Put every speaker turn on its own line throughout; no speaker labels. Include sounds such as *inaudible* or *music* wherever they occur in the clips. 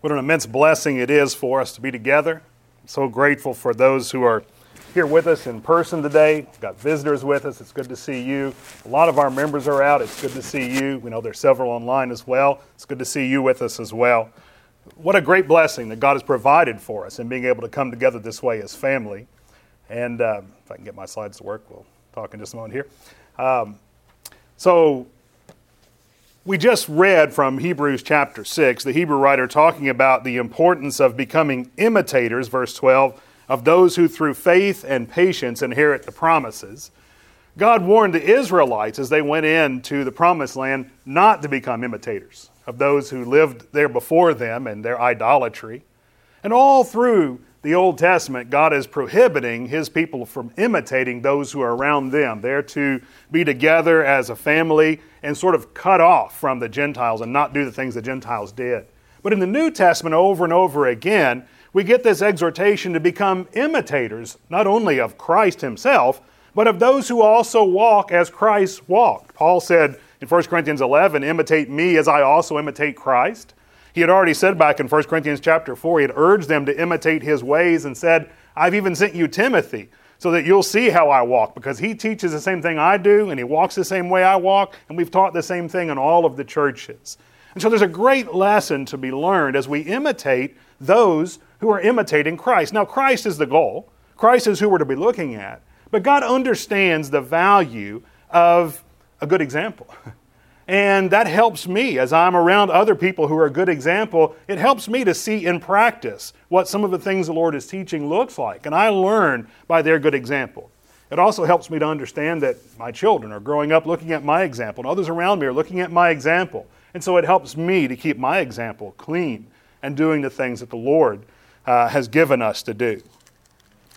What an immense blessing it is for us to be together. I'm so grateful for those who are here with us in person today. We've got visitors with us. It's good to see you. A lot of our members are out. It's good to see you. We know there's several online as well. It's good to see you with us as well. What a great blessing that God has provided for us in being able to come together this way as family. And uh, if I can get my slides to work, we'll talk in just a moment here. Um, so, we just read from Hebrews chapter 6, the Hebrew writer talking about the importance of becoming imitators, verse 12, of those who through faith and patience inherit the promises. God warned the Israelites as they went into the promised land not to become imitators of those who lived there before them and their idolatry. And all through the Old Testament, God is prohibiting his people from imitating those who are around them. They're to be together as a family and sort of cut off from the Gentiles and not do the things the Gentiles did. But in the New Testament, over and over again, we get this exhortation to become imitators, not only of Christ himself, but of those who also walk as Christ walked. Paul said in 1 Corinthians 11, imitate me as I also imitate Christ. He had already said back in 1 Corinthians chapter 4, he had urged them to imitate his ways and said, I've even sent you Timothy so that you'll see how I walk because he teaches the same thing I do and he walks the same way I walk, and we've taught the same thing in all of the churches. And so there's a great lesson to be learned as we imitate those who are imitating Christ. Now, Christ is the goal, Christ is who we're to be looking at, but God understands the value of a good example. *laughs* And that helps me as I'm around other people who are a good example. It helps me to see in practice what some of the things the Lord is teaching looks like. And I learn by their good example. It also helps me to understand that my children are growing up looking at my example, and others around me are looking at my example. And so it helps me to keep my example clean and doing the things that the Lord uh, has given us to do.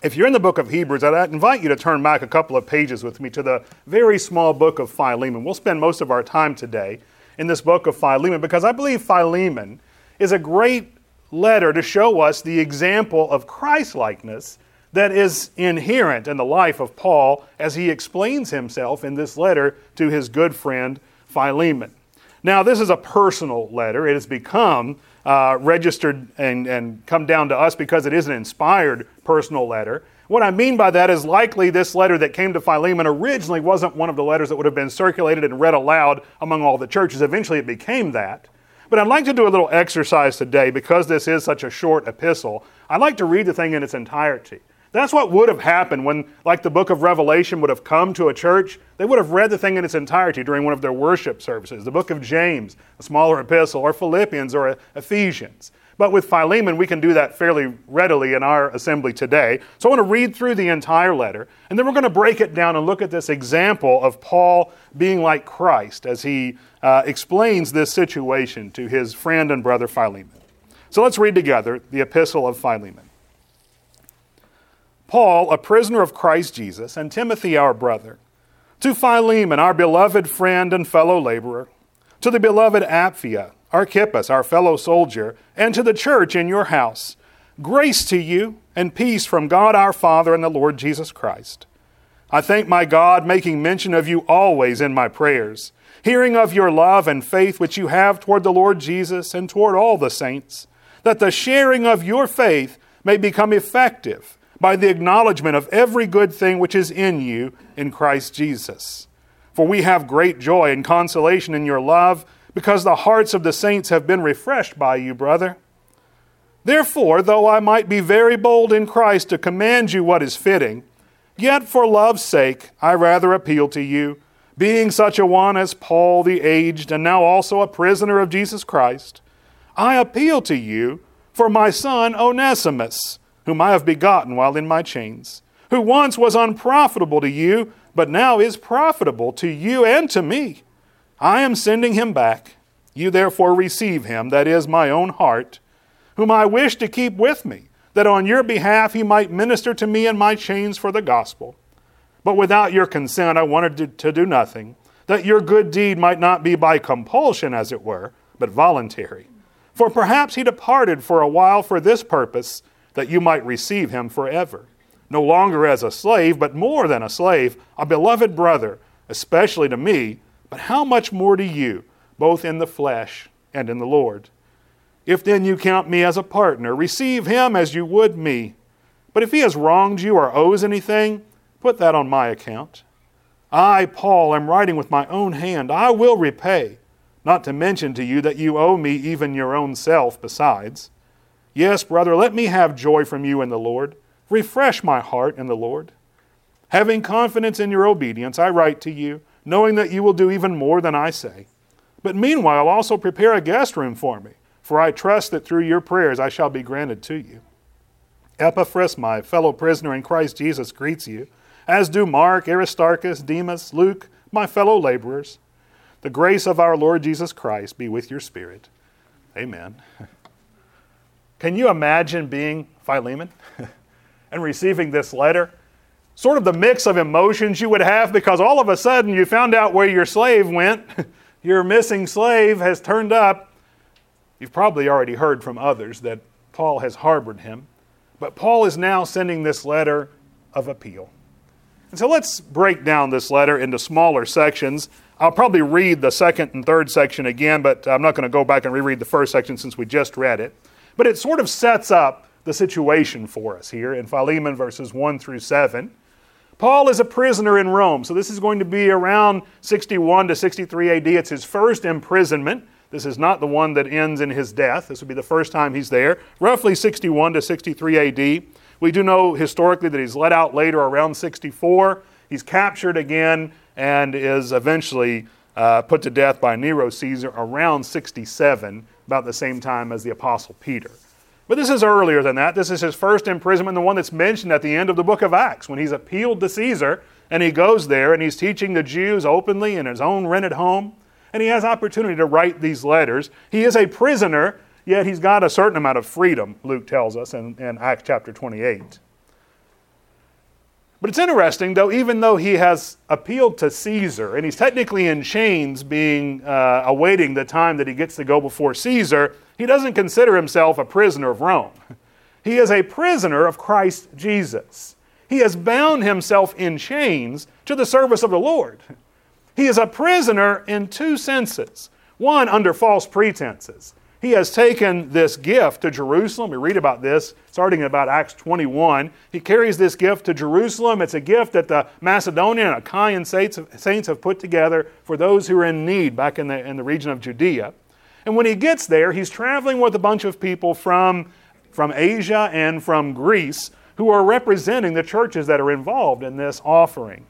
If you're in the book of Hebrews, I'd invite you to turn back a couple of pages with me to the very small book of Philemon. We'll spend most of our time today in this book of Philemon because I believe Philemon is a great letter to show us the example of Christlikeness that is inherent in the life of Paul as he explains himself in this letter to his good friend Philemon. Now, this is a personal letter. It has become uh, registered and, and come down to us because it is an inspired personal letter. What I mean by that is likely this letter that came to Philemon originally wasn't one of the letters that would have been circulated and read aloud among all the churches. Eventually it became that. But I'd like to do a little exercise today because this is such a short epistle. I'd like to read the thing in its entirety. That's what would have happened when, like the book of Revelation would have come to a church. They would have read the thing in its entirety during one of their worship services. The book of James, a smaller epistle, or Philippians or Ephesians. But with Philemon, we can do that fairly readily in our assembly today. So I want to read through the entire letter, and then we're going to break it down and look at this example of Paul being like Christ as he uh, explains this situation to his friend and brother Philemon. So let's read together the epistle of Philemon. Paul, a prisoner of Christ Jesus, and Timothy, our brother, to Philemon, our beloved friend and fellow laborer, to the beloved Apphia, Archippus, our fellow soldier, and to the church in your house, grace to you and peace from God our Father and the Lord Jesus Christ. I thank my God, making mention of you always in my prayers, hearing of your love and faith which you have toward the Lord Jesus and toward all the saints, that the sharing of your faith may become effective by the acknowledgement of every good thing which is in you in Christ Jesus. For we have great joy and consolation in your love, because the hearts of the saints have been refreshed by you, brother. Therefore, though I might be very bold in Christ to command you what is fitting, yet for love's sake I rather appeal to you, being such a one as Paul the aged, and now also a prisoner of Jesus Christ. I appeal to you for my son Onesimus whom I have begotten while in my chains, who once was unprofitable to you, but now is profitable to you and to me. I am sending him back. You therefore receive him, that is, my own heart, whom I wish to keep with me, that on your behalf he might minister to me in my chains for the gospel. But without your consent I wanted to, do nothing, that your good deed might not be by compulsion, as it were, but voluntary. For perhaps he departed for a while for this purpose that you might receive him forever. No longer as a slave, but more than a slave, a beloved brother, especially to me, but how much more to you, both in the flesh and in the Lord. If then you count me as a partner, receive him as you would me. But if he has wronged you or owes anything, put that on my account. I, Paul, am writing with my own hand. I will repay, not to mention to you that you owe me even your own self besides. Yes, brother, let me have joy from you in the Lord. Refresh my heart in the Lord. Having confidence in your obedience, I write to you, knowing that you will do even more than I say. But meanwhile, also prepare a guest room for me, for I trust that through your prayers I shall be granted to you. Epaphras, my fellow prisoner in Christ Jesus, greets you as do Mark, Aristarchus, Demas, Luke, my fellow laborers. The grace of our Lord Jesus Christ be with your spirit. Amen. *laughs* Can you imagine being Philemon *laughs* and receiving this letter? Sort of the mix of emotions you would have because all of a sudden you found out where your slave went. *laughs* your missing slave has turned up. You've probably already heard from others that Paul has harbored him. But Paul is now sending this letter of appeal. And so let's break down this letter into smaller sections. I'll probably read the second and third section again, but I'm not going to go back and reread the first section since we just read it. But it sort of sets up the situation for us here in Philemon verses 1 through 7. Paul is a prisoner in Rome, so this is going to be around 61 to 63 AD. It's his first imprisonment. This is not the one that ends in his death. This would be the first time he's there, roughly 61 to 63 AD. We do know historically that he's let out later around 64. He's captured again and is eventually uh, put to death by Nero Caesar around 67, about the same time as the Apostle Peter. But this is earlier than that. This is his first imprisonment, the one that's mentioned at the end of the book of Acts, when he's appealed to Caesar and he goes there and he's teaching the Jews openly in his own rented home. And he has opportunity to write these letters. He is a prisoner Yet he's got a certain amount of freedom, Luke tells us in, in Acts chapter 28. But it's interesting, though, even though he has appealed to Caesar and he's technically in chains, being uh, awaiting the time that he gets to go before Caesar, he doesn't consider himself a prisoner of Rome. *laughs* He is a prisoner of Christ Jesus. He has bound himself in chains to the service of the Lord. He is a prisoner in two senses one, under false pretenses he has taken this gift to Jerusalem. We read about this starting in about Acts 21. He carries this gift to Jerusalem. It's a gift that the Macedonian and Achaean saints have put together for those who are in need back in the, in the region of Judea. And when he gets there, he's traveling with a bunch of people from, from Asia and from Greece who are representing the churches that are involved in this offering.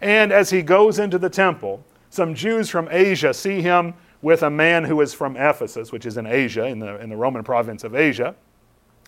And as he goes into the temple, some Jews from Asia see him with a man who is from Ephesus, which is in Asia, in the, in the Roman province of Asia.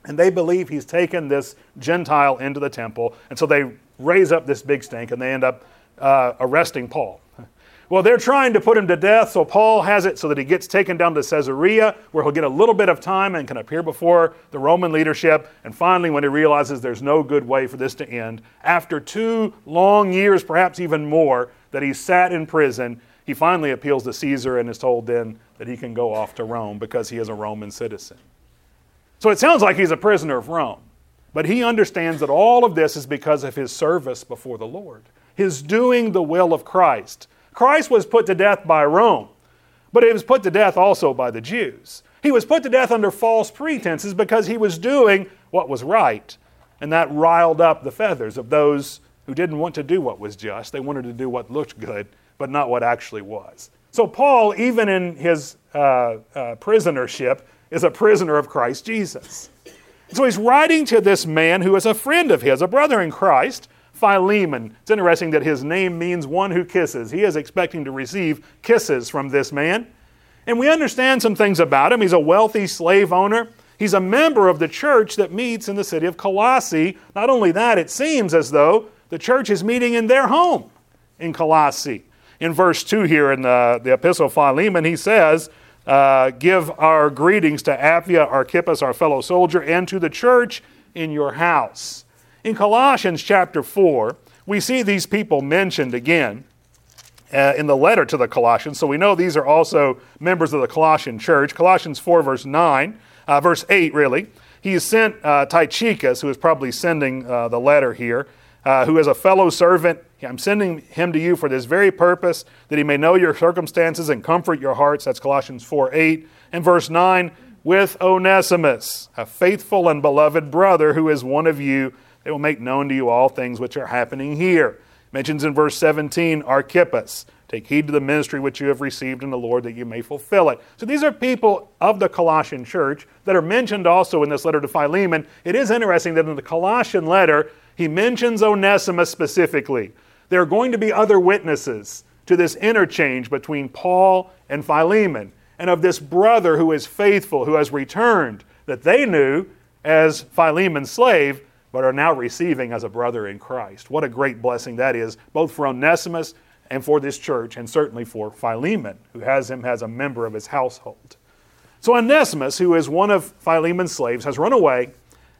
And they believe he's taken this Gentile into the temple. And so they raise up this big stink and they end up uh, arresting Paul. *laughs* Well, they're trying to put him to death, so Paul has it so that he gets taken down to Caesarea, where he'll get a little bit of time and can appear before the Roman leadership. And finally, when he realizes there's no good way for this to end, after two long years, perhaps even more, that he sat in prison, he finally appeals to Caesar and is told then that he can go off to Rome because he is a Roman citizen. So it sounds like he's a prisoner of Rome. But he understands that all of this is because of his service before the Lord, his doing the will of Christ. Christ was put to death by Rome, but he was put to death also by the Jews. He was put to death under false pretenses because he was doing what was right. And that riled up the feathers of those who didn't want to do what was just. They wanted to do what looked good but not what actually was. So, Paul, even in his uh, uh, prisonership, is a prisoner of Christ Jesus. So, he's writing to this man who is a friend of his, a brother in Christ, Philemon. It's interesting that his name means one who kisses. He is expecting to receive kisses from this man. And we understand some things about him. He's a wealthy slave owner. He's a member of the church that meets in the city of Colossae. Not only that, it seems as though the church is meeting in their home in Colossae in verse 2 here in the, the Epistle of Philemon, he says, uh, Give our greetings to Apphia, Archippus, our fellow soldier, and to the church in your house. In Colossians chapter 4, we see these people mentioned again uh, in the letter to the Colossians. So we know these are also members of the Colossian church. Colossians 4, verse 9, uh, verse 8, really. He sent uh, Tychicus, who is probably sending uh, the letter here, uh, who is a fellow servant. I'm sending him to you for this very purpose, that he may know your circumstances and comfort your hearts. That's Colossians 4 8. And verse 9, with Onesimus, a faithful and beloved brother who is one of you. They will make known to you all things which are happening here. Mentions in verse 17 Archippus. Take heed to the ministry which you have received in the Lord that you may fulfill it. So these are people of the Colossian church that are mentioned also in this letter to Philemon. It is interesting that in the Colossian letter, he mentions Onesimus specifically. There are going to be other witnesses to this interchange between Paul and Philemon, and of this brother who is faithful, who has returned, that they knew as Philemon's slave, but are now receiving as a brother in Christ. What a great blessing that is, both for Onesimus and for this church, and certainly for Philemon, who has him as a member of his household. So Onesimus, who is one of Philemon's slaves, has run away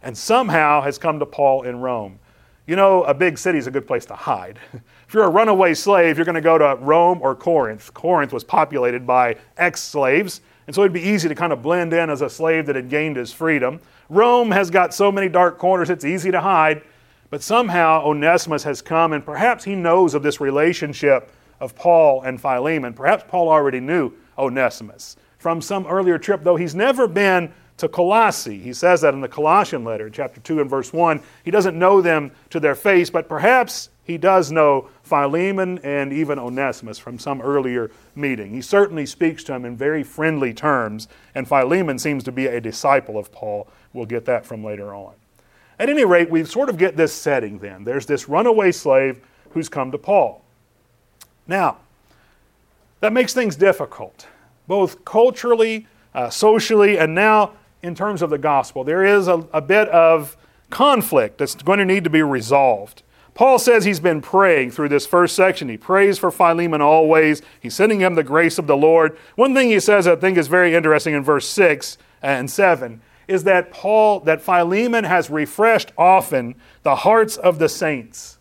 and somehow has come to Paul in Rome. You know, a big city is a good place to hide. *laughs* If you're a runaway slave, you're going to go to Rome or Corinth. Corinth was populated by ex slaves, and so it'd be easy to kind of blend in as a slave that had gained his freedom. Rome has got so many dark corners, it's easy to hide. But somehow Onesimus has come, and perhaps he knows of this relationship of Paul and Philemon. Perhaps Paul already knew Onesimus from some earlier trip, though he's never been to Colossae. He says that in the Colossian letter, chapter 2 and verse 1. He doesn't know them to their face, but perhaps he does know Philemon and even Onesimus from some earlier meeting. He certainly speaks to him in very friendly terms, and Philemon seems to be a disciple of Paul. We'll get that from later on. At any rate, we sort of get this setting then. There's this runaway slave who's come to Paul. Now, that makes things difficult, both culturally, uh, socially, and now in terms of the gospel. There is a, a bit of conflict that's going to need to be resolved. Paul says he's been praying through this first section. He prays for Philemon always. He's sending him the grace of the Lord. One thing he says I think is very interesting in verse 6 and 7 is that Paul, that Philemon has refreshed often the hearts of the saints.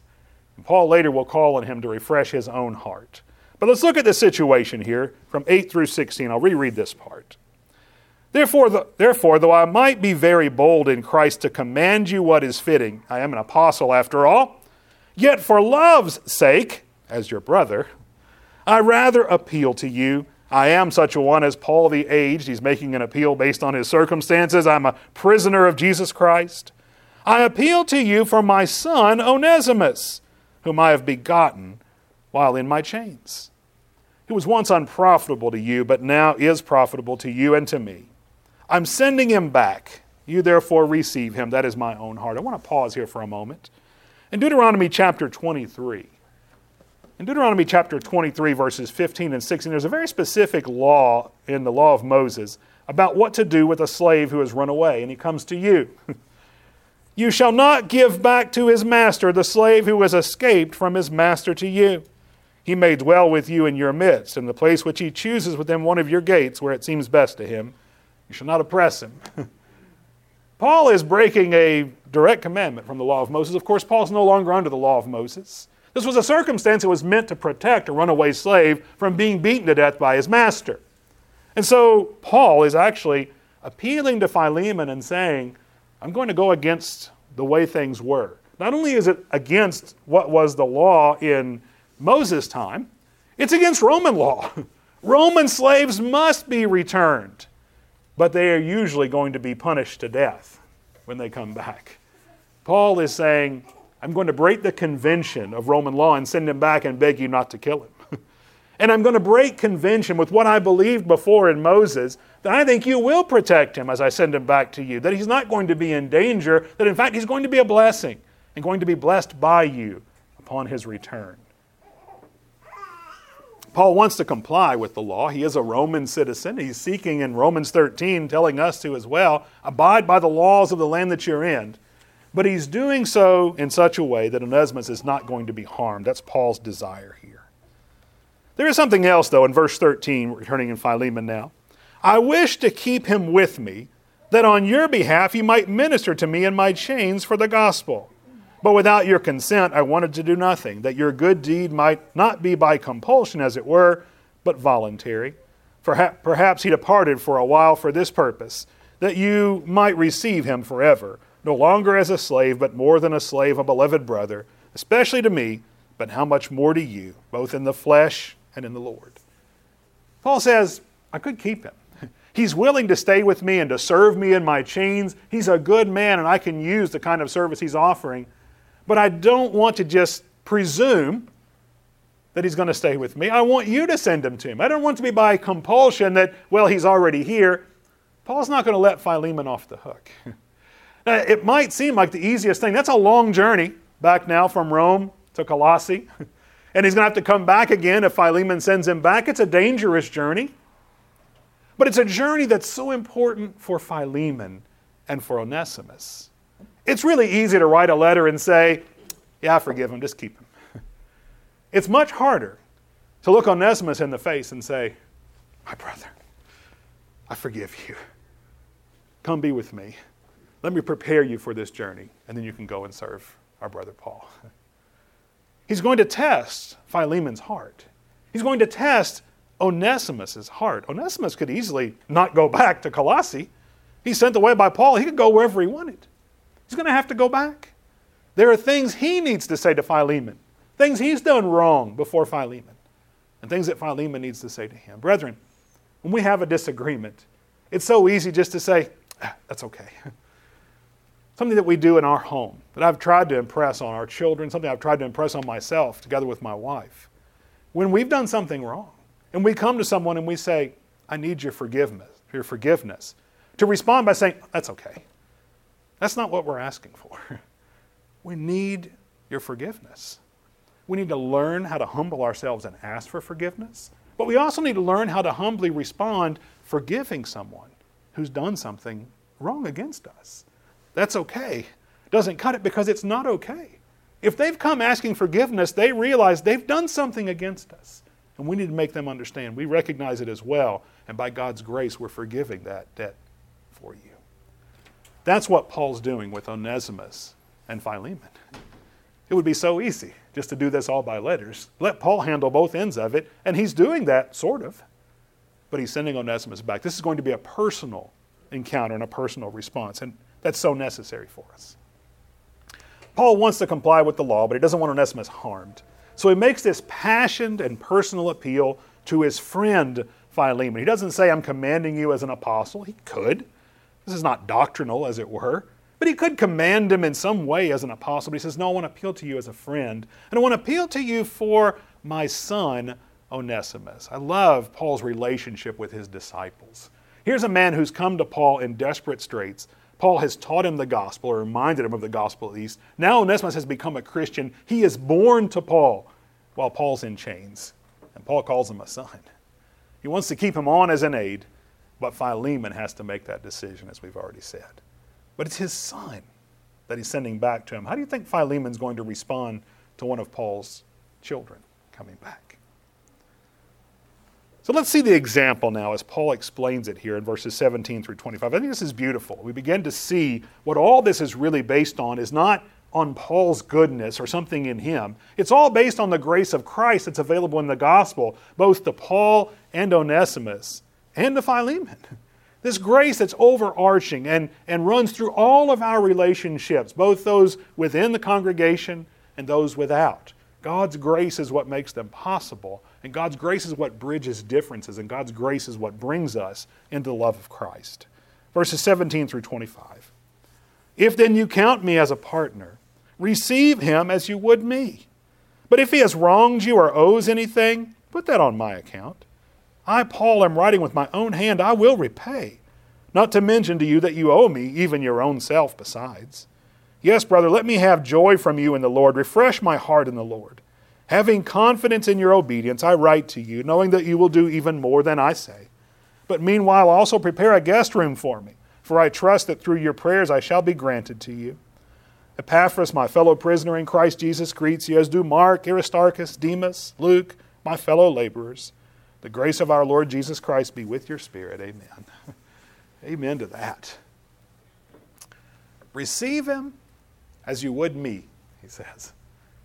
And Paul later will call on him to refresh his own heart. But let's look at the situation here from 8 through 16. I'll reread this part. Therefore, the, therefore, though I might be very bold in Christ to command you what is fitting, I am an apostle after all, yet for love's sake, as your brother, I rather appeal to you I am such a one as Paul the aged. He's making an appeal based on his circumstances. I'm a prisoner of Jesus Christ. I appeal to you for my son Onesimus, whom I have begotten while in my chains. He was once unprofitable to you, but now is profitable to you and to me. I'm sending him back. You therefore receive him. That is my own heart. I want to pause here for a moment. In Deuteronomy chapter 23, in Deuteronomy chapter 23, verses 15 and 16, there's a very specific law in the law of Moses about what to do with a slave who has run away, and he comes to you. *laughs* you shall not give back to his master the slave who has escaped from his master to you. He may dwell with you in your midst, in the place which he chooses within one of your gates, where it seems best to him. You shall not oppress him. *laughs* Paul is breaking a direct commandment from the law of Moses. Of course, Paul's no longer under the law of Moses. This was a circumstance that was meant to protect a runaway slave from being beaten to death by his master. And so Paul is actually appealing to Philemon and saying, I'm going to go against the way things were. Not only is it against what was the law in Moses' time, it's against Roman law. *laughs* Roman slaves must be returned, but they are usually going to be punished to death when they come back. Paul is saying, I'm going to break the convention of Roman law and send him back and beg you not to kill him. *laughs* and I'm going to break convention with what I believed before in Moses that I think you will protect him as I send him back to you, that he's not going to be in danger, that in fact he's going to be a blessing and going to be blessed by you upon his return. Paul wants to comply with the law. He is a Roman citizen. He's seeking in Romans 13, telling us to as well abide by the laws of the land that you're in. But he's doing so in such a way that Onesimus is not going to be harmed. That's Paul's desire here. There is something else, though, in verse 13, returning in Philemon now. I wish to keep him with me, that on your behalf he might minister to me in my chains for the gospel. But without your consent, I wanted to do nothing, that your good deed might not be by compulsion, as it were, but voluntary. Perhaps he departed for a while for this purpose, that you might receive him forever no longer as a slave, but more than a slave, a beloved brother, especially to me, but how much more to you, both in the flesh and in the Lord. Paul says, I could keep him. *laughs* He's willing to stay with me and to serve me in my chains. He's a good man, and I can use the kind of service he's offering. But I don't want to just presume that he's going to stay with me. I want you to send him to him. I don't want to be by compulsion that, well, he's already here. Paul's not going to let Philemon off the hook. *laughs* now, it might seem like the easiest thing. That's a long journey back now from Rome to Colossae. *laughs* and he's going to have to come back again if Philemon sends him back. It's a dangerous journey. But it's a journey that's so important for Philemon and for Onesimus. It's really easy to write a letter and say, Yeah, I forgive him, just keep him. It's much harder to look Onesimus in the face and say, My brother, I forgive you. Come be with me. Let me prepare you for this journey, and then you can go and serve our brother Paul. He's going to test Philemon's heart. He's going to test Onesimus' heart. Onesimus could easily not go back to Colossae. He's sent away by Paul. He could go wherever he wanted. He's going to have to go back. There are things he needs to say to Philemon, things he's done wrong before Philemon, and things that Philemon needs to say to him. Brethren, when we have a disagreement, it's so easy just to say, ah, that's okay. *laughs* Something that we do in our home that I've tried to impress on our children, something I've tried to impress on myself together with my wife. When we've done something wrong, and we come to someone and we say, I need your forgiveness, your forgiveness, to respond by saying, That's okay. That's not what we're asking for. *laughs* We need your forgiveness. We need to learn how to humble ourselves and ask for forgiveness. But we also need to learn how to humbly respond forgiving someone who's done something wrong against us. That's okay. Doesn't cut it because it's not okay. If they've come asking forgiveness, they realize they've done something against us. And we need to make them understand. We recognize it as well. And by God's grace, we're forgiving that debt for you. That's what Paul's doing with Onesimus and Philemon. It would be so easy just to do this all by letters. Let Paul handle both ends of it. And he's doing that, sort of. But he's sending Onesimus back. This is going to be a personal encounter and a personal response. And that's so necessary for us. Paul wants to comply with the law, but he doesn't want Onesimus harmed. So he makes this passionate and personal appeal to his friend Philemon. He doesn't say, I'm commanding you as an apostle. He could. This is not doctrinal, as it were. But he could command him in some way as an apostle. But he says, No, I want to appeal to you as a friend. And I want to appeal to you for my son, Onesimus. I love Paul's relationship with his disciples. Here's a man who's come to Paul in desperate straits. Paul has taught him the gospel, or reminded him of the gospel at least. Now Onesimus has become a Christian. He is born to Paul while Paul's in chains. And Paul calls him a son. He wants to keep him on as an aid, but Philemon has to make that decision, as we've already said. But it's his son that he's sending back to him. How do you think Philemon's going to respond to one of Paul's children coming back? So let's see the example now as Paul explains it here in verses 17 through 25. I think this is beautiful. We begin to see what all this is really based on is not on Paul's goodness or something in him. It's all based on the grace of Christ that's available in the gospel, both to Paul and Onesimus and to Philemon. This grace that's overarching and, and runs through all of our relationships, both those within the congregation and those without. God's grace is what makes them possible. And God's grace is what bridges differences, and God's grace is what brings us into the love of Christ. Verses 17 through 25. If then you count me as a partner, receive him as you would me. But if he has wronged you or owes anything, put that on my account. I, Paul, am writing with my own hand, I will repay. Not to mention to you that you owe me even your own self besides. Yes, brother, let me have joy from you in the Lord. Refresh my heart in the Lord. Having confidence in your obedience, I write to you, knowing that you will do even more than I say. But meanwhile, also prepare a guest room for me, for I trust that through your prayers I shall be granted to you. Epaphras, my fellow prisoner in Christ Jesus, greets you, as do Mark, Aristarchus, Demas, Luke, my fellow laborers. The grace of our Lord Jesus Christ be with your spirit. Amen. *laughs* Amen to that. Receive him as you would me, he says.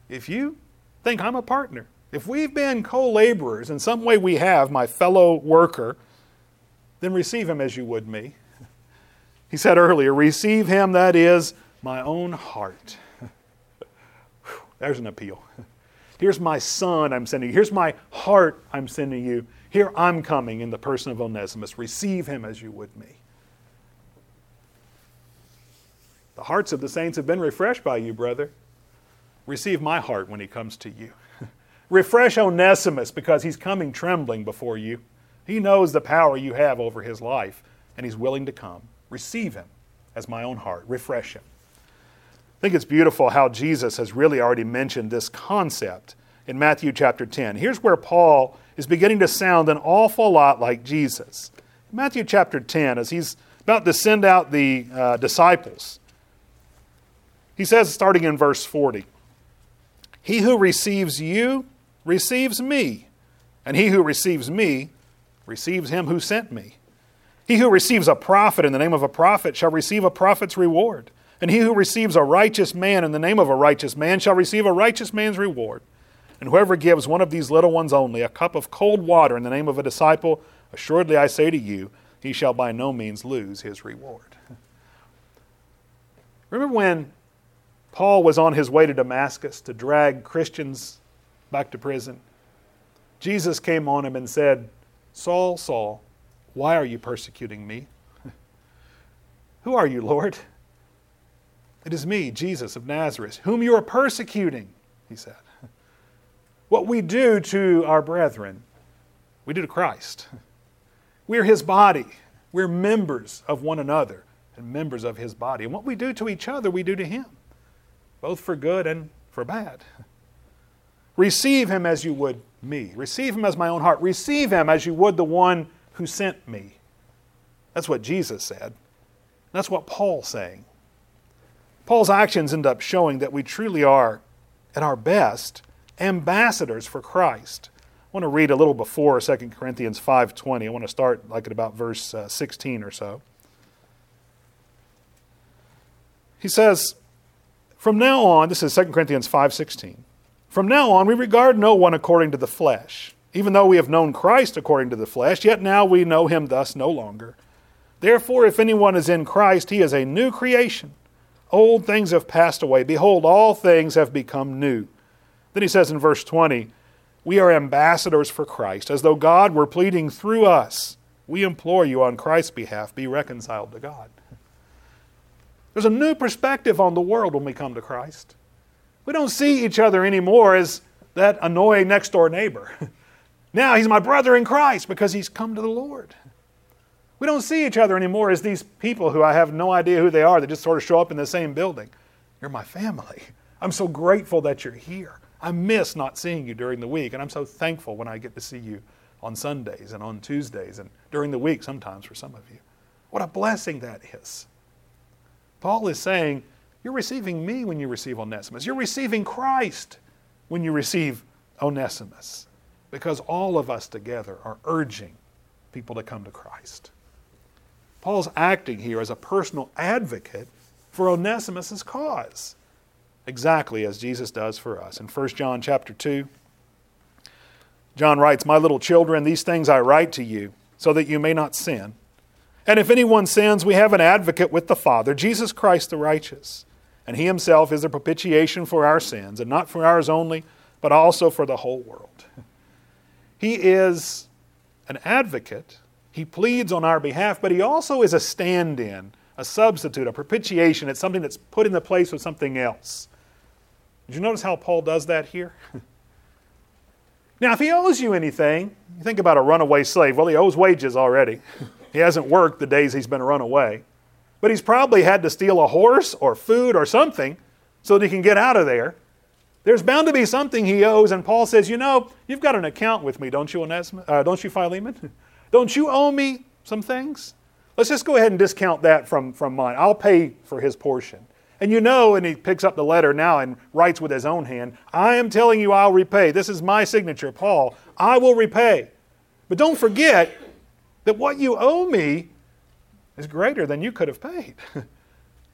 If you think I'm a partner. If we've been co laborers, in some way we have, my fellow worker, then receive him as you would me. *laughs* He said earlier, receive him, that is, my own heart. *laughs* There's an appeal. Here's my son I'm sending you. Here's my heart I'm sending you. Here I'm coming in the person of Onesimus. Receive him as you would me. The hearts of the saints have been refreshed by you, brother. Receive my heart when he comes to you. *laughs* Refresh Onesimus because he's coming trembling before you. He knows the power you have over his life, and he's willing to come. Receive him as my own heart. Refresh him. I think it's beautiful how Jesus has really already mentioned this concept in Matthew chapter 10. Here's where Paul is beginning to sound an awful lot like Jesus. Matthew chapter 10, as he's about to send out the uh, disciples, he says, starting in verse 40, He who receives you receives me, and he who receives me receives him who sent me. He who receives a prophet in the name of a prophet shall receive a prophet's reward, and he who receives a righteous man in the name of a righteous man shall receive a righteous man's reward. And whoever gives one of these little ones only a cup of cold water in the name of a disciple, assuredly I say to you, he shall by no means lose his reward. Remember when Paul was on his way to Damascus to drag Christians back to prison. Jesus came on him and said, Saul, Saul, why are you persecuting me? *laughs* Who are you, Lord? It is me, Jesus of Nazareth, whom you are persecuting, he said. *laughs* What we do to our brethren, we do to Christ. *laughs* We're his body. We're members of one another and members of his body. And what we do to each other, we do to him both for good and for bad. *laughs* Receive him as you would me. Receive him as my own heart. Receive him as you would the one who sent me. That's what Jesus said. That's what Paul's saying. Paul's actions end up showing that we truly are, at our best, ambassadors for Christ. I want to read a little before 2 Corinthians 5:20. I want to start like at about verse uh, 16 or so. He says, from now on, this is 2 Corinthians 5:16. From now on we regard no one according to the flesh. Even though we have known Christ according to the flesh, yet now we know him thus no longer. Therefore, if anyone is in Christ, he is a new creation. Old things have passed away. Behold, all things have become new. Then he says in verse 20, We are ambassadors for Christ, as though God were pleading through us. We implore you on Christ's behalf, be reconciled to God. There's a new perspective on the world when we come to Christ. We don't see each other anymore as that annoying next door neighbor. *laughs* now he's my brother in Christ because he's come to the Lord. We don't see each other anymore as these people who I have no idea who they are that just sort of show up in the same building. You're my family. *laughs* I'm so grateful that you're here. I miss not seeing you during the week, and I'm so thankful when I get to see you on Sundays and on Tuesdays and during the week sometimes for some of you. What a blessing that is. Paul is saying, You're receiving me when you receive Onesimus. You're receiving Christ when you receive Onesimus. Because all of us together are urging people to come to Christ. Paul's acting here as a personal advocate for Onesimus' cause, exactly as Jesus does for us. In 1 John chapter 2, John writes, My little children, these things I write to you, so that you may not sin. And if anyone sins, we have an advocate with the Father, Jesus Christ the righteous. And he himself is the propitiation for our sins, and not for ours only, but also for the whole world. *laughs* He is an advocate. He pleads on our behalf, but he also is a stand in, a substitute, a propitiation. It's something that's put in the place of something else. Did you notice how Paul does that here? *laughs* now, if he owes you anything, you think about a runaway slave. Well, he owes wages already. *laughs* He hasn't worked the days he's been run away. But he's probably had to steal a horse or food or something so that he can get out of there. There's bound to be something he owes, and Paul says, You know, you've got an account with me, don't you, Onesimus? Uh, don't you, Philemon? *laughs* don't you owe me some things? Let's just go ahead and discount that from, from mine. I'll pay for his portion. And you know, and he picks up the letter now and writes with his own hand, I am telling you I'll repay. This is my signature, Paul. I will repay. But don't forget, that what you owe me is greater than you could have paid. *laughs*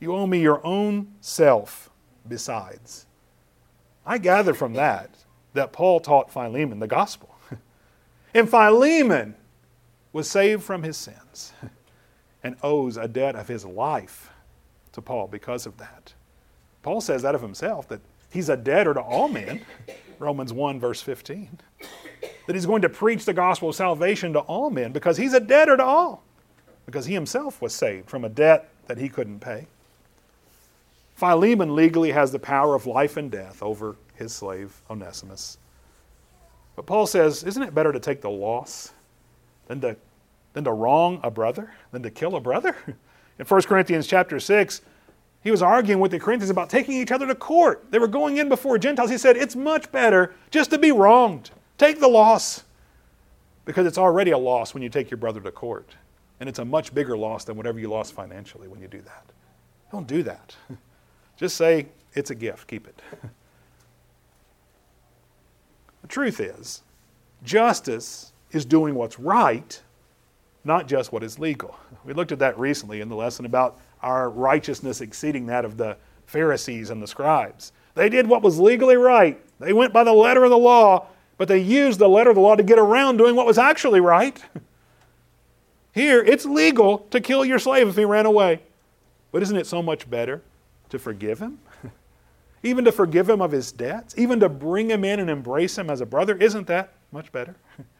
you owe me your own self besides. I gather from that that Paul taught Philemon the gospel. *laughs* and Philemon was saved from his sins *laughs* and owes a debt of his life to Paul because of that. Paul says that of himself, that he's a debtor to all men. *laughs* Romans 1, verse 15. that he's going to preach the gospel of salvation to all men because he's a debtor to all, because he himself was saved from a debt that he couldn't pay. Philemon legally has the power of life and death over his slave Onesimus. But Paul says, isn't it better to take the loss than to, than to wrong a brother, than to kill a brother? *laughs* In 1 Corinthians chapter 6, he was arguing with the Corinthians about taking each other to court. They were going in before Gentiles. He said, It's much better just to be wronged. Take the loss. Because it's already a loss when you take your brother to court. And it's a much bigger loss than whatever you lost financially when you do that. Don't do that. *laughs* Just say, It's a gift. Keep it. *laughs* The truth is, justice is doing what's right, not just what is legal. We looked at that recently in the lesson about our righteousness exceeding that of the Pharisees and the scribes. They did what was legally right. They went by the letter of the law, but they used the letter of the law to get around doing what was actually right. *laughs* Here, it's legal to kill your slave if he ran away. But isn't it so much better to forgive him? *laughs* even to forgive him of his debts, even to bring him in and embrace him as a brother, isn't that much better? *laughs*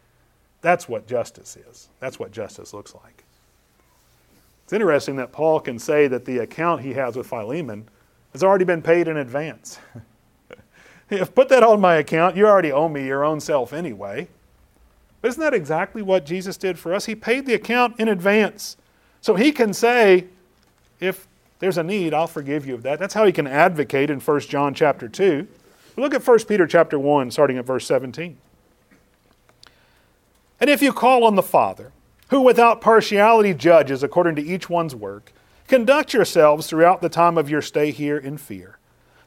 That's what justice is. That's what justice looks like. It's interesting that Paul can say that the account he has with Philemon has already been paid in advance. *laughs* if put that on my account, you already owe me your own self anyway. But isn't that exactly what Jesus did for us? He paid the account in advance. So he can say, if there's a need, I'll forgive you of that. That's how he can advocate in 1 John chapter 2. Look at 1 Peter chapter 1, starting at verse 17. And if you call on the Father, who without partiality judges according to each one's work, conduct yourselves throughout the time of your stay here in fear,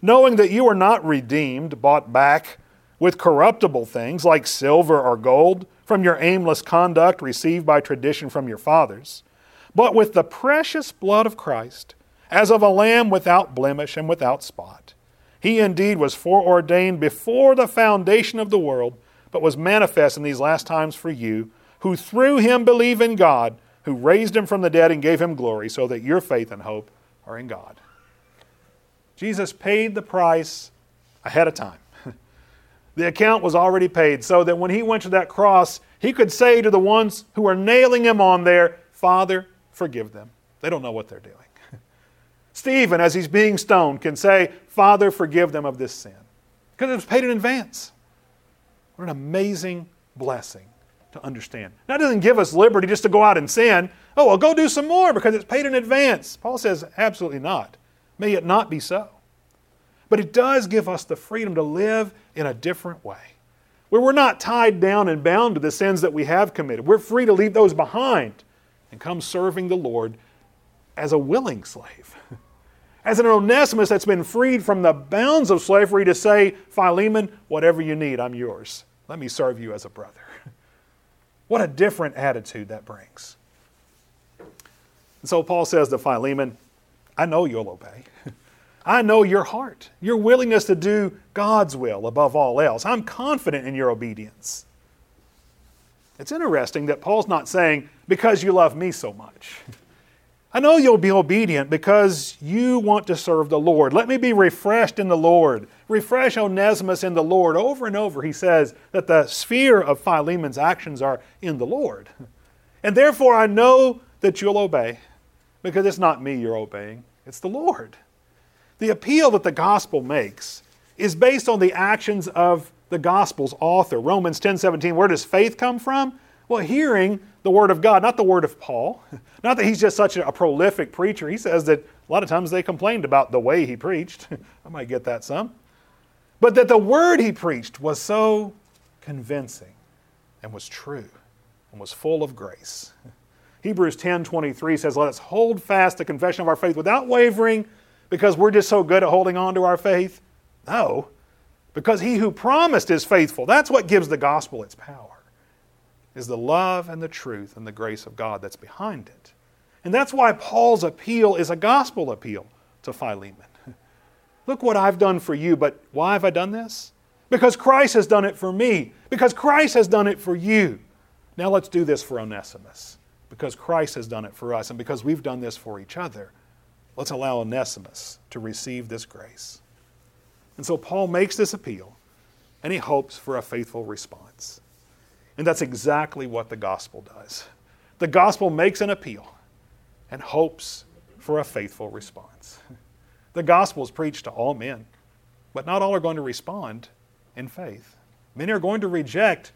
knowing that you are not redeemed, bought back with corruptible things like silver or gold from your aimless conduct received by tradition from your fathers, but with the precious blood of Christ as of a lamb without blemish and without spot. He indeed was foreordained before the foundation of the world, but was manifest in these last times for you, who through him believe in God, who raised him from the dead and gave him glory, so that your faith and hope are in God. Jesus paid the price ahead of time. *laughs* the account was already paid, so that when he went to that cross, he could say to the ones who are nailing him on there, Father, forgive them. They don't know what they're doing. *laughs* Stephen, as he's being stoned, can say, Father, forgive them of this sin. Because it was paid in advance. What an amazing blessing to understand. That doesn't give us liberty just to go out and sin. Oh, well, go do some more because it's paid in advance. Paul says, absolutely not. May it not be so. But it does give us the freedom to live in a different way, where we're not tied down and bound to the sins that we have committed. We're free to leave those behind and come serving the Lord as a willing slave. *laughs* as an Onesimus that's been freed from the bounds of slavery to say, Philemon, whatever you need, I'm yours. Let me serve you as a brother. *laughs* what a different attitude that brings. And so Paul says to Philemon, I know you'll obey. *laughs* I know your heart, your willingness to do God's will above all else. I'm confident in your obedience. It's interesting that Paul's not saying, because you love me so much. *laughs* I know you'll be obedient because you want to serve the Lord. Let me be refreshed in the Lord. Refresh Onesimus in the Lord. Over and over, he says that the sphere of Philemon's actions are in the Lord. *laughs* And therefore, I know that you'll obey because it's not me you're obeying, it's the Lord. The appeal that the gospel makes is based on the actions of the gospel's author. Romans 10 17, where does faith come from? Well, hearing the Word of God, not the Word of Paul. *laughs* Not that he's just such a, prolific preacher. He says that a lot of times they complained about the way he preached. *laughs* I might get that some. But that the Word he preached was so convincing and was true and was full of grace. *laughs* Hebrews 10:23 says, "Let us hold fast the confession of our faith without wavering, because we're just so good at holding on to our faith." No, because he who promised is faithful. That's what gives the gospel its power is the love and the truth and the grace of God that's behind it. And that's why Paul's appeal is a gospel appeal to Philemon. Look what I've done for you, but why have I done this? Because Christ has done it for me. Because Christ has done it for you. Now let's do this for Onesimus. Because Christ has done it for us, and because we've done this for each other, let's allow Onesimus to receive this grace. And so Paul makes this appeal, and he hopes for a faithful response. And that's exactly what the gospel does. The gospel makes an appeal and hopes for a faithful response. The gospel is preached to all men, but not all are going to respond in faith. Many are going to reject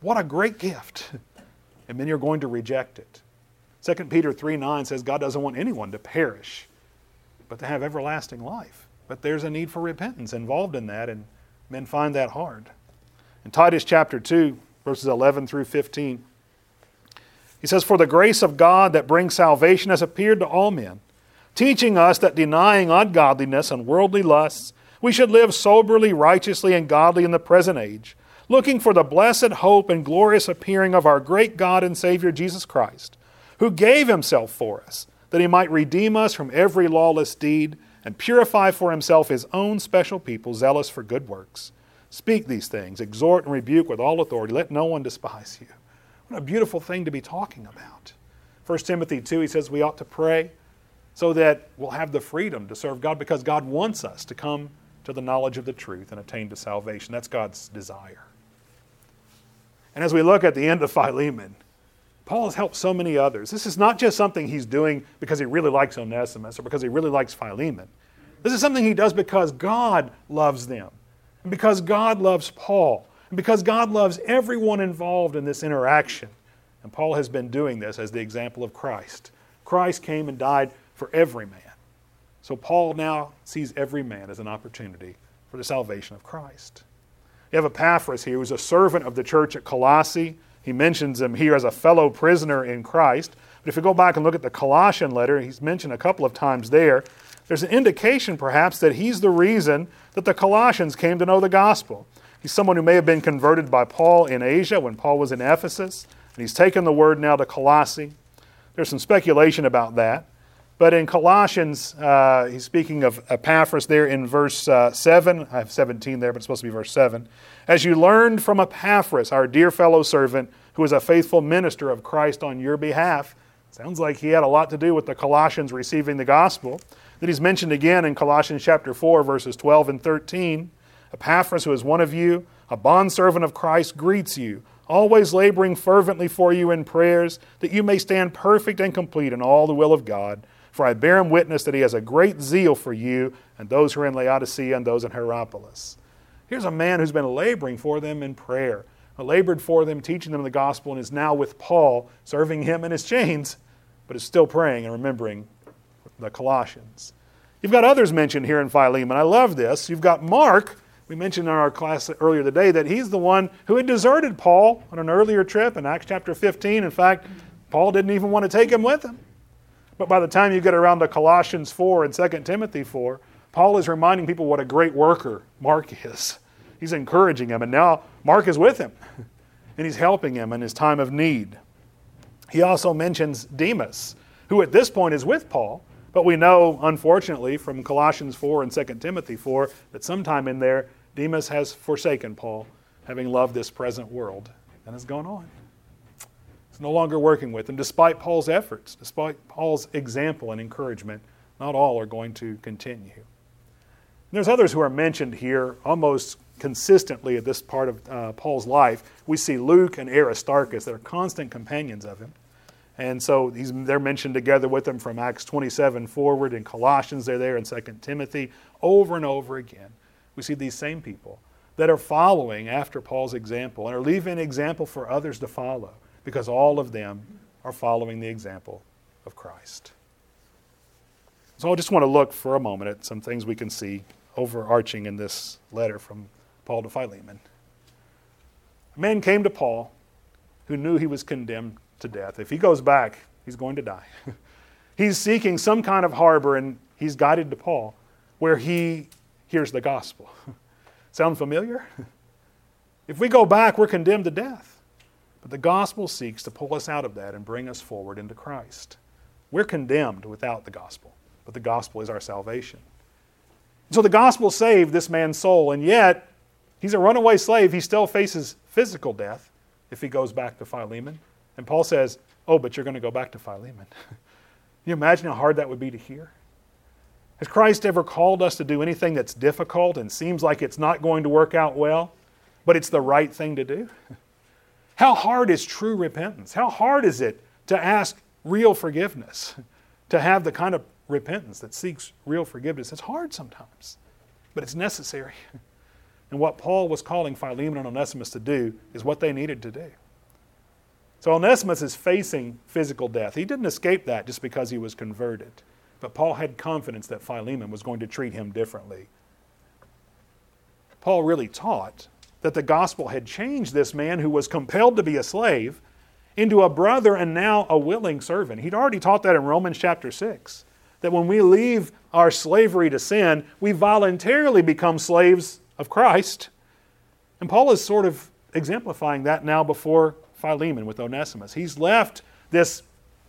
what a great gift, *laughs* and many are going to reject it. 2 Peter 3 9 says God doesn't want anyone to perish, but to have everlasting life. But there's a need for repentance involved in that, and men find that hard. In Titus chapter 2, verses 11 through 15, he says, For the grace of God that brings salvation has appeared to all men, teaching us that denying ungodliness and worldly lusts, we should live soberly, righteously, and godly in the present age, looking for the blessed hope and glorious appearing of our great God and Savior Jesus Christ, who gave himself for us, that he might redeem us from every lawless deed and purify for himself his own special people, zealous for good works. Speak these things, exhort and rebuke with all authority. Let no one despise you. What a beautiful thing to be talking about. 1 Timothy 2, he says we ought to pray so that we'll have the freedom to serve God because God wants us to come to the knowledge of the truth and attain to salvation. That's God's desire. And as we look at the end of Philemon, Paul has helped so many others. This is not just something he's doing because he really likes Onesimus or because he really likes Philemon. This is something he does because God loves them, and because God loves Paul, and because God loves everyone involved in this interaction. And Paul has been doing this as the example of Christ. Christ came and died for every man. So Paul now sees every man as an opportunity for the salvation of Christ. You have Epaphras here, who's a servant of the church at Colossae. He mentions him here as a fellow prisoner in Christ. But if you go back and look at the Colossian letter, he's mentioned a couple of times there. There's an indication, perhaps, that he's the reason that the Colossians came to know the gospel. He's someone who may have been converted by Paul in Asia when Paul was in Ephesus, and he's taken the word now to Colossae. There's some speculation about that. But in Colossians, uh, he's speaking of Epaphras there in verse uh, 7. I have 17 there, but it's supposed to be verse 7. As you learned from Epaphras, our dear fellow servant, who is a faithful minister of Christ on your behalf. Sounds like he had a lot to do with the Colossians receiving the gospel. That he's mentioned again in Colossians chapter 4, verses 12 and 13. Epaphras, who is one of you, a bondservant of Christ, greets you, always laboring fervently for you in prayers, that you may stand perfect and complete in all the will of God. For I bear him witness that he has a great zeal for you and those who are in Laodicea and those in Hierapolis. Here's a man who's been laboring for them in prayer, labored for them, teaching them the gospel, and is now with Paul, serving him in his chains, but is still praying and remembering the Colossians. You've got others mentioned here in Philemon. I love this. You've got Mark. We mentioned in our class earlier today that he's the one who had deserted Paul on an earlier trip in Acts chapter 15. In fact, Paul didn't even want to take him with him. But by the time you get around to Colossians 4 and 2 Timothy 4, Paul is reminding people what a great worker Mark is. He's encouraging him, and now Mark is with him, *laughs* and he's helping him in his time of need. He also mentions Demas, who at this point is with Paul, but we know, unfortunately, from Colossians 4 and 2 Timothy 4, that sometime in there, Demas has forsaken Paul, having loved this present world, and has gone on. He's no longer working with him, despite Paul's efforts, despite Paul's example and encouragement. Not all are going to continue. And there's others who are mentioned here almost consistently at this part of uh, Paul's life. We see Luke and Aristarchus that are constant companions of him. And so they're mentioned together with him from Acts 27 forward. In Colossians, they're there in 2 Timothy. Over and over again, we see these same people that are following after Paul's example and are leaving an example for others to follow because all of them are following the example of Christ. So I just want to look for a moment at some things we can see overarching in this letter from Paul to Philemon. A man came to Paul who knew he was condemned to death. If he goes back, he's going to die. *laughs* he's seeking some kind of harbor, and he's guided to Paul where he hears the gospel. *laughs* Sound familiar? *laughs* If we go back, we're condemned to death. But the gospel seeks to pull us out of that and bring us forward into Christ. We're condemned without the gospel, but the gospel is our salvation. So the gospel saved this man's soul, and yet He's a runaway slave. He still faces physical death if he goes back to Philemon. And Paul says, Oh, but you're going to go back to Philemon. Can *laughs* you imagine how hard that would be to hear? Has Christ ever called us to do anything that's difficult and seems like it's not going to work out well, but it's the right thing to do? *laughs* How hard is true repentance? How hard is it to ask real forgiveness? *laughs* To have the kind of repentance that seeks real forgiveness? It's hard sometimes, but it's necessary. *laughs* And what Paul was calling Philemon and Onesimus to do is what they needed to do. So Onesimus is facing physical death. He didn't escape that just because he was converted. But Paul had confidence that Philemon was going to treat him differently. Paul really taught that the gospel had changed this man who was compelled to be a slave into a brother and now a willing servant. He'd already taught that in Romans chapter 6 that when we leave our slavery to sin, we voluntarily become slaves of Christ. And Paul is sort of exemplifying that now before Philemon with Onesimus. He's left this,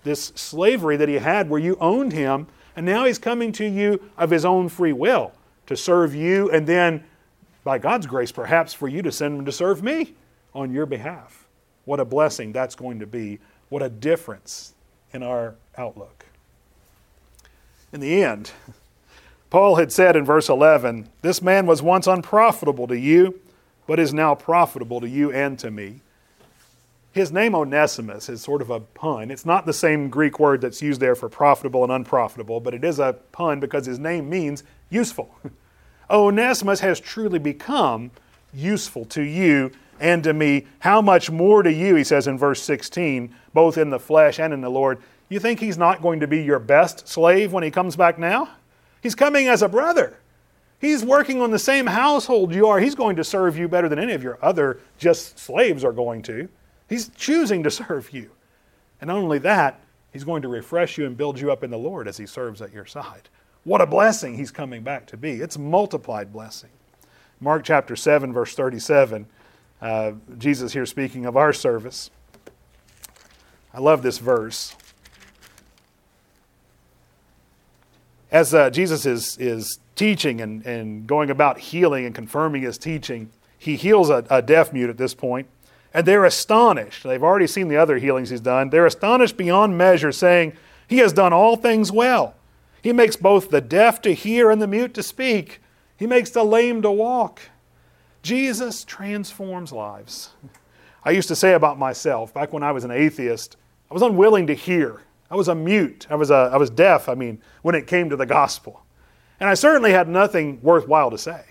this slavery that he had where you owned him, and now he's coming to you of his own free will to serve you and then by God's grace, perhaps for you to send them to serve me on your behalf. What a blessing that's going to be. What a difference in our outlook. In the end, Paul had said in verse 11, This man was once unprofitable to you, but is now profitable to you and to me. His name Onesimus is sort of a pun. It's not the same Greek word that's used there for profitable and unprofitable, but it is a pun because his name means useful. *laughs* Oh, Onesimus has truly become useful to you and to me. How much more to you, he says in verse 16, both in the flesh and in the Lord. You think he's not going to be your best slave when he comes back now? He's coming as a brother. He's working on the same household you are. He's going to serve you better than any of your other just slaves are going to. He's choosing to *laughs* serve you. And not only that, he's going to refresh you and build you up in the Lord as he serves at your side. What a blessing he's coming back to be. It's multiplied blessing. Mark chapter 7, verse 37, uh, Jesus here speaking of our service. I love this verse. As uh, Jesus is, is teaching and, and going about healing and confirming his teaching, he heals a, a deaf mute at this point, and they're astonished. They've already seen the other healings he's done. They're astonished beyond measure, saying, He has done all things well. He makes both the deaf to hear and the mute to speak. He makes the lame to walk. Jesus transforms lives. I used to say about myself, back when I was an atheist, I was unwilling to hear. I was a mute. I was, a, I was deaf, I mean, when it came to the gospel. And I certainly had nothing worthwhile to say.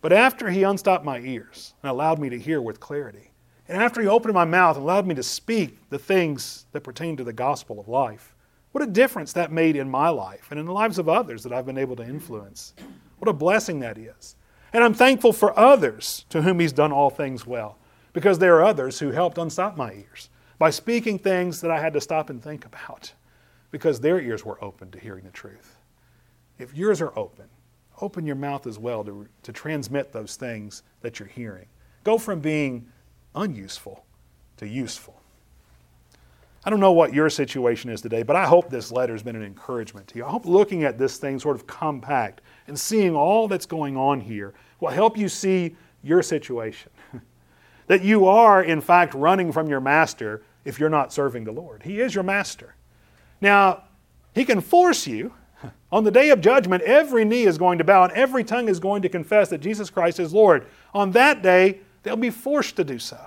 But after he unstopped my ears and allowed me to hear with clarity, and after he opened my mouth and allowed me to speak the things that pertain to the gospel of life, what a difference that made in my life and in the lives of others that I've been able to influence. What a blessing that is. And I'm thankful for others to whom He's done all things well, because there are others who helped unstop my ears by speaking things that I had to stop and think about, because their ears were open to hearing the truth. If yours are open, open your mouth as well to, to transmit those things that you're hearing. Go from being unuseful to useful. I don't know what your situation is today, but I hope this letter has been an encouragement to you. I hope looking at this thing sort of compact and seeing all that's going on here will help you see your situation. *laughs* that you are, in fact, running from your master if you're not serving the Lord. He is your master. Now, He can force you. *laughs* On the day of judgment, every knee is going to bow and every tongue is going to confess that Jesus Christ is Lord. On that day, they'll be forced to do so.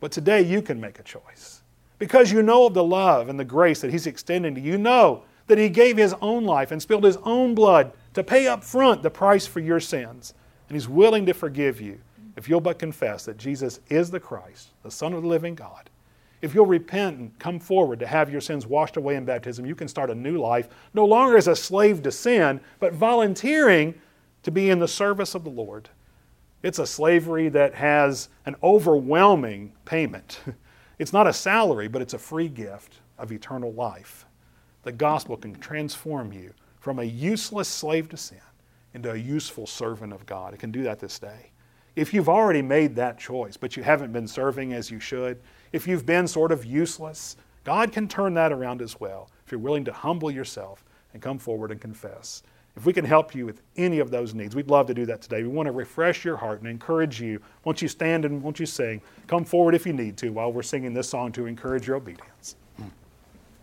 But today, you can make a choice because you know of the love and the grace that He's extending to you. You know that He gave His own life and spilled His own blood to pay up front the price for your sins. And He's willing to forgive you if you'll but confess that Jesus is the Christ, the Son of the living God. If you'll repent and come forward to have your sins washed away in baptism, you can start a new life, no longer as a slave to sin, but volunteering to be in the service of the Lord. It's a slavery that has an overwhelming payment. *laughs* It's not a salary, but it's a free gift of eternal life. The gospel can transform you from a useless slave to sin into a useful servant of God. It can do that this day. If you've already made that choice, but you haven't been serving as you should, if you've been sort of useless, God can turn that around as well if you're willing to humble yourself and come forward and confess. If we can help you with any of those needs, we'd love to do that today. We want to refresh your heart and encourage you. Won't you stand and won't you sing? Come forward if you need to while we're singing this song to encourage your obedience.